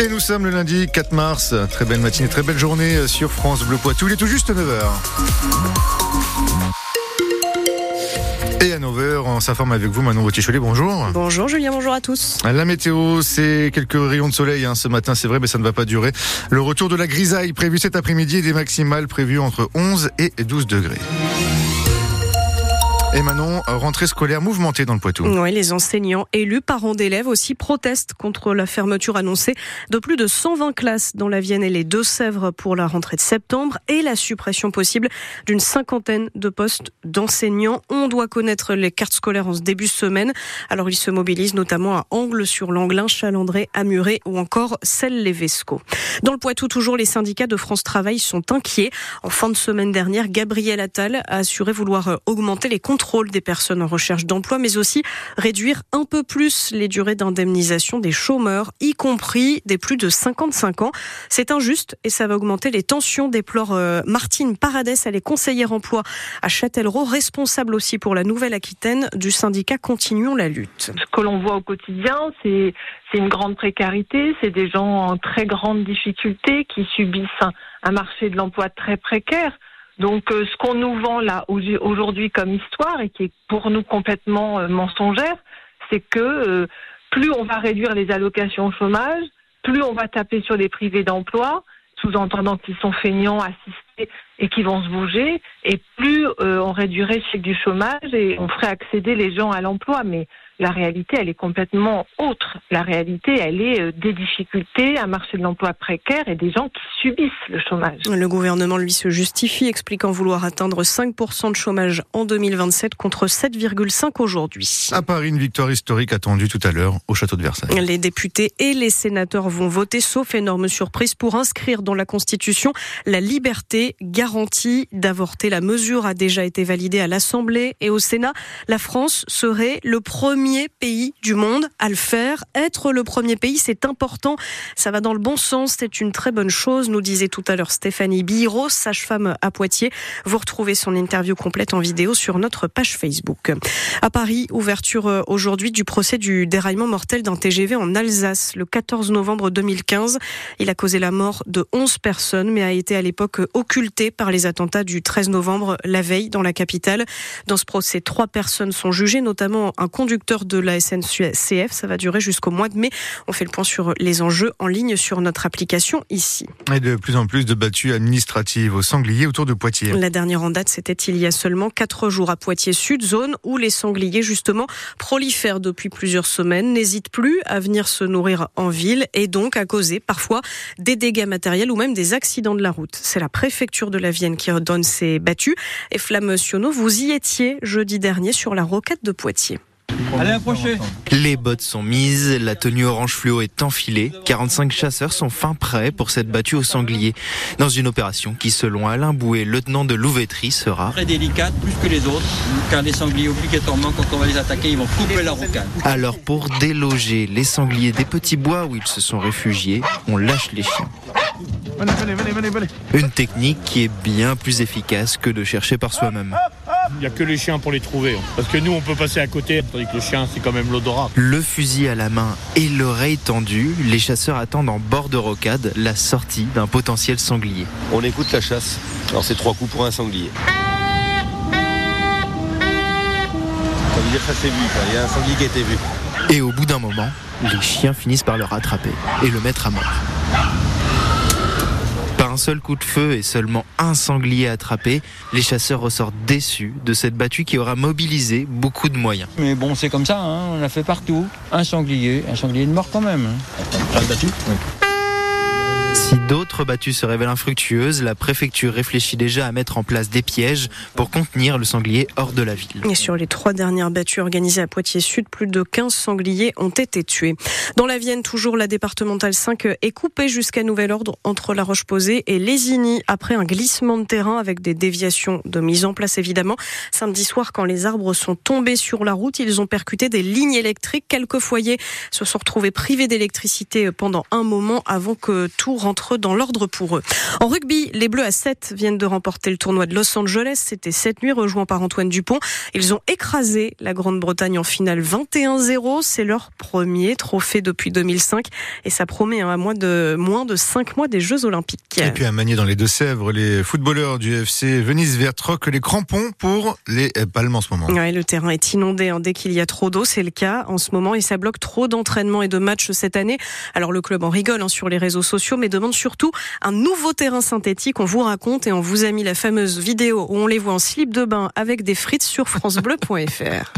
Et nous sommes le lundi 4 mars. Très belle matinée, très belle journée sur France Bleu Poitou. Il est tout juste 9h. Et à 9h, on s'informe avec vous, Manon Vautier-Cholet, bonjour. Bonjour Julien, bonjour à tous. La météo, c'est quelques rayons de soleil hein, ce matin, c'est vrai, mais ça ne va pas durer. Le retour de la grisaille prévu cet après-midi et des maximales prévues entre 11 et 12 degrés. Et Manon, rentrée scolaire mouvementée dans le Poitou. Oui, les enseignants, élus, parents d'élèves aussi protestent contre la fermeture annoncée de plus de 120 classes dans la Vienne et les Deux-Sèvres pour la rentrée de septembre et la suppression possible d'une cinquantaine de postes d'enseignants. On doit connaître les cartes scolaires en ce début de semaine. Alors ils se mobilisent notamment à Angle sur l'Anglin, Chalandré, Amuré ou encore Celle-les-Vesco. Dans le Poitou, toujours les syndicats de France Travail sont inquiets. En fin de semaine dernière, Gabriel Attal a assuré vouloir augmenter les comptes contrôle des personnes en recherche d'emploi, mais aussi réduire un peu plus les durées d'indemnisation des chômeurs, y compris des plus de 55 ans. C'est injuste et ça va augmenter les tensions, déplore euh, Martine Paradès, elle est conseillère emploi à Châtellerault, responsable aussi pour la Nouvelle-Aquitaine du syndicat Continuons la lutte. Ce que l'on voit au quotidien, c'est une grande précarité, c'est des gens en très grande difficulté qui subissent un marché de l'emploi très précaire. Donc euh, ce qu'on nous vend là aujourd'hui comme histoire et qui est pour nous complètement euh, mensongère, c'est que euh, plus on va réduire les allocations au chômage, plus on va taper sur les privés d'emploi, sous-entendant qu'ils sont feignants, assistés et qu'ils vont se bouger, et plus on réduirait le chèque du chômage et on ferait accéder les gens à l'emploi. Mais la réalité, elle est complètement autre. La réalité, elle est euh, des difficultés, un marché de l'emploi précaire et des gens qui subissent le chômage. Le gouvernement, lui, se justifie, expliquant vouloir atteindre 5% de chômage en 2027 contre 7,5 aujourd'hui. À Paris, une victoire historique attendue tout à l'heure au château de Versailles. Les députés et les sénateurs vont voter, sauf énorme surprise, pour inscrire dans la Constitution la liberté garantie d'avorter. La mesure a déjà été validée à l'Assemblée et au Sénat. La France serait le premier pays du monde à le faire. Être le premier pays, c'est important. Ça va dans le bon sens. C'est une très bonne chose, nous disait tout à l'heure Stéphanie Biro, sage-femme à Poitiers. Vous retrouvez son interview complète en vidéo sur notre page Facebook. À Paris, ouverture euh, aujourd'hui du procès du déraillement mortel d'un TGV en Alsace le 14 novembre 2015. Il a causé la mort de 11 personnes, mais a été à l'époque occulté par les attentats du 13 novembre, la veille, dans la capitale. Dans ce procès, trois personnes sont jugées, notamment un conducteur de la SNCF. Ça va durer jusqu'au mois de mai. On fait le point sur les enjeux en ligne sur notre application ici. Et de plus en plus de battues administratives aux sangliers autour de Poitiers. La dernière en date, c'était il y a seulement quatre jours à Poitiers Sud, zone où les sangliers justement prolifèrent depuis plusieurs semaines, n'hésitent plus à venir se nourrir en ville et donc à causer parfois des dégâts matériels ou même des accidents de la route. C'est la préfecture de la Vienne qui redonne ces battues. Et Flamme Sionneau, vous y étiez jeudi dernier sur la roquette de Poitiers. Allez, approchez. Les bottes sont mises, la tenue orange fluo est enfilée. 45 chasseurs sont fin prêts pour cette battue au sanglier. Dans une opération qui, selon Alain Bouet, lieutenant de louveterie, sera très délicate, plus que les autres, car les sangliers, obligatoirement, quand on va les attaquer, ils vont couper la rocade. Alors, pour déloger les sangliers des petits bois où ils se sont réfugiés, on lâche les chiens. Venez, venez, venez, venez. Une technique qui est bien plus efficace que de chercher par soi-même. Il n'y a que les chiens pour les trouver. Hein. Parce que nous, on peut passer à côté, tandis que le chien, c'est quand même l'odorat. Le fusil à la main et l'oreille tendue, les chasseurs attendent en bord de rocade la sortie d'un potentiel sanglier. On écoute la chasse. Alors, c'est trois coups pour un sanglier. Ça veut dire que ça s'est vu, il y a un sanglier qui a été vu. Et au bout d'un moment, les chiens finissent par le rattraper et le mettre à mort seul coup de feu et seulement un sanglier attrapé, les chasseurs ressortent déçus de cette battue qui aura mobilisé beaucoup de moyens. Mais bon, c'est comme ça, hein, on l'a fait partout. Un sanglier, un sanglier de mort quand même. Hein. Si d'autres battues se révèlent infructueuses, la préfecture réfléchit déjà à mettre en place des pièges pour contenir le sanglier hors de la ville. Et sur les trois dernières battues organisées à Poitiers-Sud, plus de 15 sangliers ont été tués. Dans la Vienne, toujours la départementale 5 est coupée jusqu'à nouvel ordre entre La Roche-Posay et Lésigny après un glissement de terrain avec des déviations de mise en place évidemment. Samedi soir, quand les arbres sont tombés sur la route, ils ont percuté des lignes électriques. Quelques foyers se sont retrouvés privés d'électricité pendant un moment avant que tout rentre rentre dans l'ordre pour eux. En rugby, les Bleus à 7 viennent de remporter le tournoi de Los Angeles. C'était cette nuit, rejoint par Antoine Dupont. Ils ont écrasé la Grande-Bretagne en finale 21-0. C'est leur premier trophée depuis 2005 et ça promet hein, à moins de, moins de 5 mois des Jeux Olympiques. Et puis à Manier dans les Deux-Sèvres, les footballeurs du FC Venise Vert troquent les crampons pour les palmes en ce moment. Ouais, le terrain est inondé hein, dès qu'il y a trop d'eau. C'est le cas en ce moment et ça bloque trop d'entraînements et de matchs cette année. Alors le club en rigole hein, sur les réseaux sociaux mais demande surtout un nouveau terrain synthétique. On vous raconte et on vous a mis la fameuse vidéo où on les voit en slip de bain avec des frites sur francebleu.fr.